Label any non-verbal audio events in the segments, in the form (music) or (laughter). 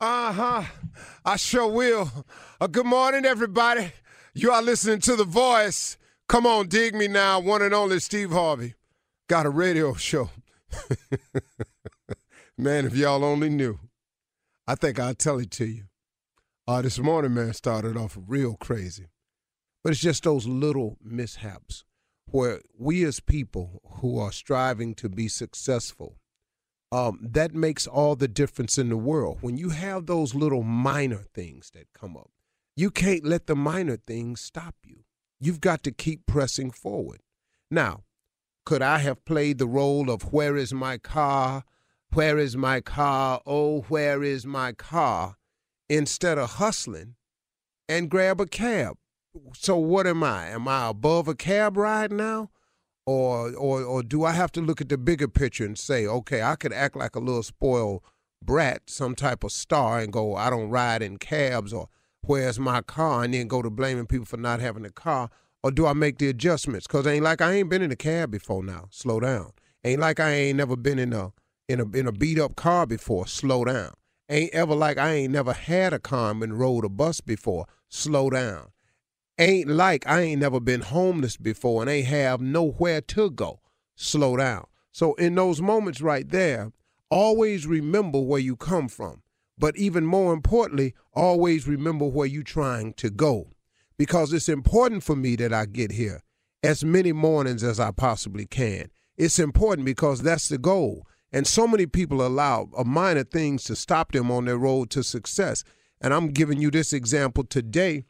Uh huh. I sure will. Uh, good morning, everybody. You are listening to The Voice. Come on, dig me now. One and only Steve Harvey. Got a radio show. (laughs) man, if y'all only knew. I think I'll tell it to you. Uh, this morning, man, started off real crazy. But it's just those little mishaps where we as people who are striving to be successful um, that makes all the difference in the world. When you have those little minor things that come up, you can't let the minor things stop you. You've got to keep pressing forward. Now, could I have played the role of where is my car? Where is my car? Oh, where is my car? Instead of hustling and grab a cab. So what am I? Am I above a cab ride now? Or or or do I have to look at the bigger picture and say, okay, I could act like a little spoiled brat, some type of star, and go, I don't ride in cabs, or where's my car, and then go to blaming people for not having a car, or do I make the adjustments? Cause ain't like I ain't been in a cab before. Now, slow down. Ain't like I ain't never been in a in a in a beat up car before. Slow down. Ain't ever like I ain't never had a car and rode a bus before. Slow down ain't like I ain't never been homeless before and ain't have nowhere to go. Slow down. So in those moments right there, always remember where you come from. But even more importantly, always remember where you're trying to go. Because it's important for me that I get here as many mornings as I possibly can. It's important because that's the goal. And so many people allow uh, minor things to stop them on their road to success. And I'm giving you this example today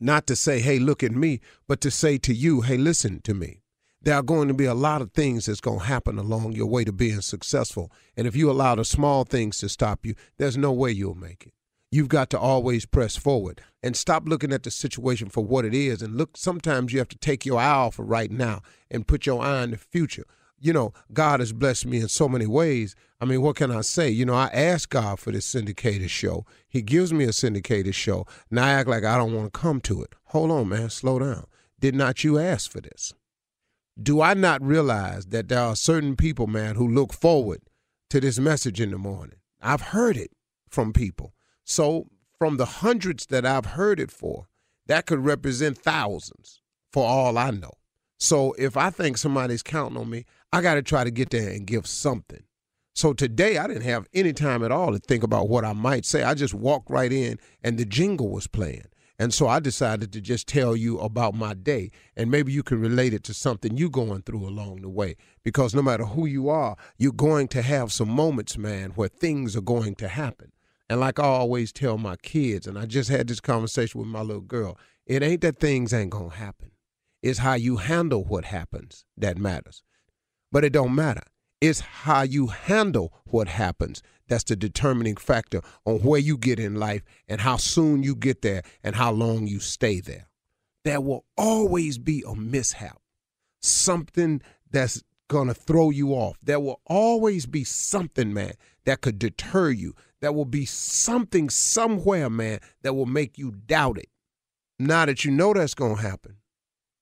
not to say, hey, look at me, but to say to you, hey, listen to me. There are going to be a lot of things that's going to happen along your way to being successful. And if you allow the small things to stop you, there's no way you'll make it. You've got to always press forward and stop looking at the situation for what it is. And look, sometimes you have to take your eye off of right now and put your eye on the future you know, God has blessed me in so many ways. I mean, what can I say? You know, I asked God for this syndicated show. He gives me a syndicated show. Now I act like I don't want to come to it. Hold on, man. Slow down. Did not you ask for this? Do I not realize that there are certain people, man, who look forward to this message in the morning. I've heard it from people. So, from the hundreds that I've heard it for, that could represent thousands for all I know. So, if I think somebody's counting on me, I got to try to get there and give something. So today I didn't have any time at all to think about what I might say. I just walked right in and the jingle was playing. And so I decided to just tell you about my day. And maybe you can relate it to something you're going through along the way. Because no matter who you are, you're going to have some moments, man, where things are going to happen. And like I always tell my kids, and I just had this conversation with my little girl, it ain't that things ain't going to happen. It's how you handle what happens that matters. But it don't matter. It's how you handle what happens that's the determining factor on where you get in life and how soon you get there and how long you stay there. There will always be a mishap, something that's going to throw you off. There will always be something, man, that could deter you. There will be something somewhere, man, that will make you doubt it. Now that you know that's going to happen,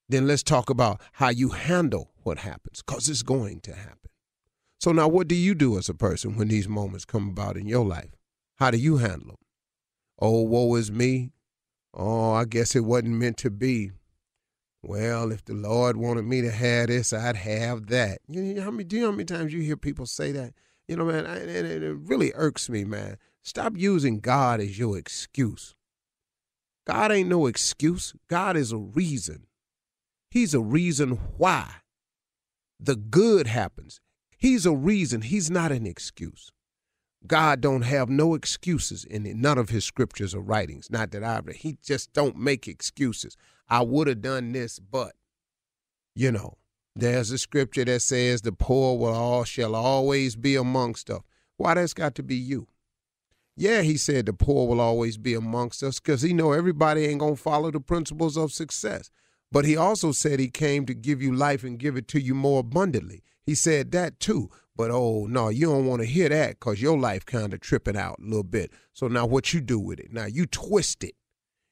then let's talk about how you handle what happens because it's going to happen. So now, what do you do as a person when these moments come about in your life? How do you handle them? Oh, woe is me. Oh, I guess it wasn't meant to be. Well, if the Lord wanted me to have this, I'd have that. You know how many? Do you know how many times you hear people say that? You know, man, and it really irks me, man. Stop using God as your excuse. God ain't no excuse. God is a reason. He's a reason why the good happens. He's a reason. He's not an excuse. God don't have no excuses in none of his scriptures or writings. Not that I've read. he just don't make excuses. I would have done this, but you know, there's a scripture that says the poor will all shall always be amongst us. Why that's got to be you? Yeah, he said the poor will always be amongst us because he know everybody ain't gonna follow the principles of success. But he also said he came to give you life and give it to you more abundantly. He said that too. But oh no, you don't want to hear that because your life kind of tripping out a little bit. So now what you do with it? Now you twist it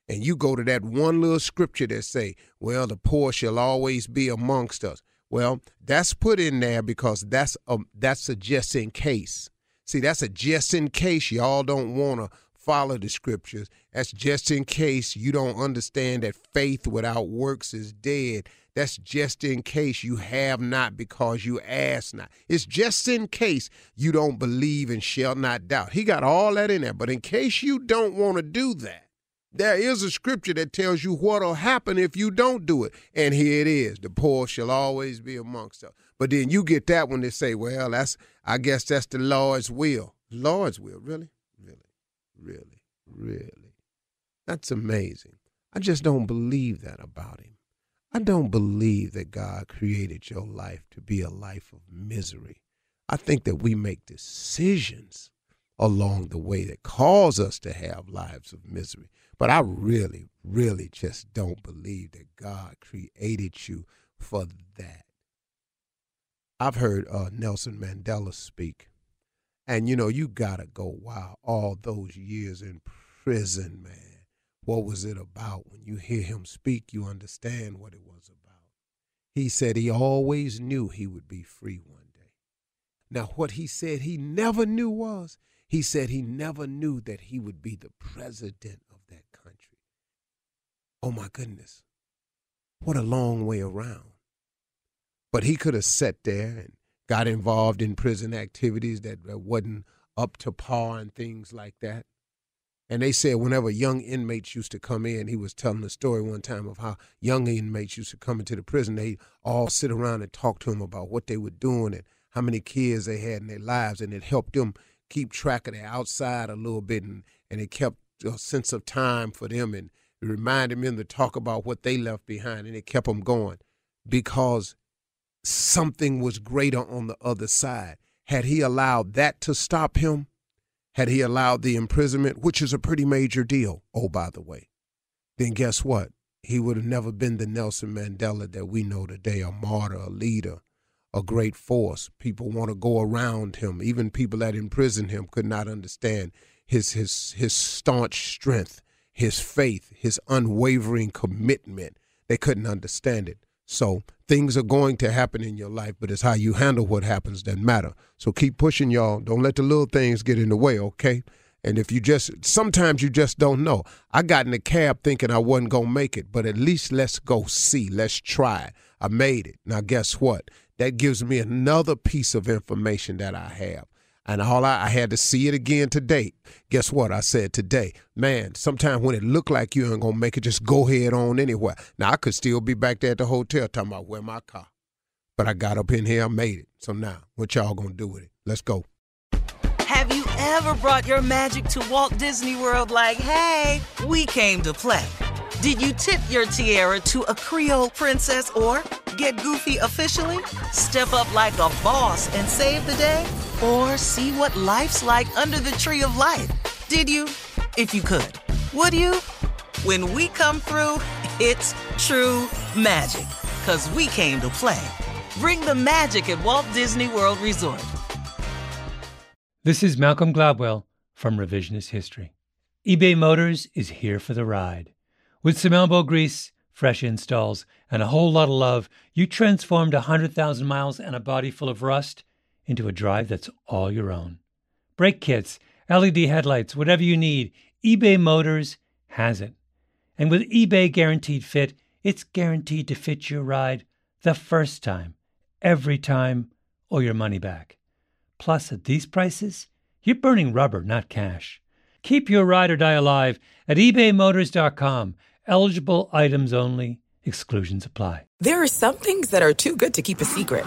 and you go to that one little scripture that say, well, the poor shall always be amongst us. Well, that's put in there because that's a that's a just in case. See, that's a just in case y'all don't want to follow the scriptures. That's just in case you don't understand that faith without works is dead. That's just in case you have not because you ask not. It's just in case you don't believe and shall not doubt. He got all that in there. But in case you don't want to do that, there is a scripture that tells you what'll happen if you don't do it. And here it is the poor shall always be amongst us. But then you get that when they say, well, that's I guess that's the Lord's will. Lord's will, really? Really, really. That's amazing. I just don't believe that about him. I don't believe that God created your life to be a life of misery. I think that we make decisions along the way that cause us to have lives of misery. But I really, really just don't believe that God created you for that. I've heard uh, Nelson Mandela speak, and you know, you gotta go, wow, all those years in prison, man what was it about? When you hear him speak, you understand what it was about. He said he always knew he would be free one day. Now, what he said he never knew was he said he never knew that he would be the president of that country. Oh my goodness. What a long way around. But he could have sat there and got involved in prison activities that wasn't up to par and things like that. And they said whenever young inmates used to come in, he was telling a story one time of how young inmates used to come into the prison. They all sit around and talk to him about what they were doing and how many kids they had in their lives, and it helped them keep track of the outside a little bit, and, and it kept a sense of time for them, and it reminded them to talk about what they left behind, and it kept them going because something was greater on the other side. Had he allowed that to stop him, had he allowed the imprisonment, which is a pretty major deal, oh, by the way, then guess what? He would have never been the Nelson Mandela that we know today, a martyr, a leader, a great force. People want to go around him. Even people that imprisoned him could not understand his his his staunch strength, his faith, his unwavering commitment. They couldn't understand it. So things are going to happen in your life, but it's how you handle what happens that matter. So keep pushing, y'all. Don't let the little things get in the way, okay? And if you just sometimes you just don't know. I got in the cab thinking I wasn't gonna make it, but at least let's go see. Let's try. I made it. Now guess what? That gives me another piece of information that I have. And all I, I, had to see it again today. Guess what? I said today, man, sometimes when it look like you ain't gonna make it, just go head on anywhere. Now I could still be back there at the hotel talking about where my car. But I got up in here, I made it. So now, what y'all gonna do with it? Let's go. Have you ever brought your magic to Walt Disney World like, hey, we came to play? Did you tip your tiara to a Creole princess or get goofy officially? Step up like a boss and save the day? Or see what life's like under the tree of life? Did you? If you could. Would you? When we come through, it's true magic. Cause we came to play. Bring the magic at Walt Disney World Resort. This is Malcolm Gladwell from Revisionist History. eBay Motors is here for the ride. With some elbow grease, fresh installs, and a whole lot of love, you transformed a 100,000 miles and a body full of rust into a drive that's all your own. Brake kits, LED headlights, whatever you need, eBay Motors has it. And with eBay Guaranteed Fit, it's guaranteed to fit your ride the first time, every time, or your money back. Plus, at these prices, you're burning rubber, not cash. Keep your ride or die alive at ebaymotors.com. Eligible items only, exclusions apply. There are some things that are too good to keep a secret.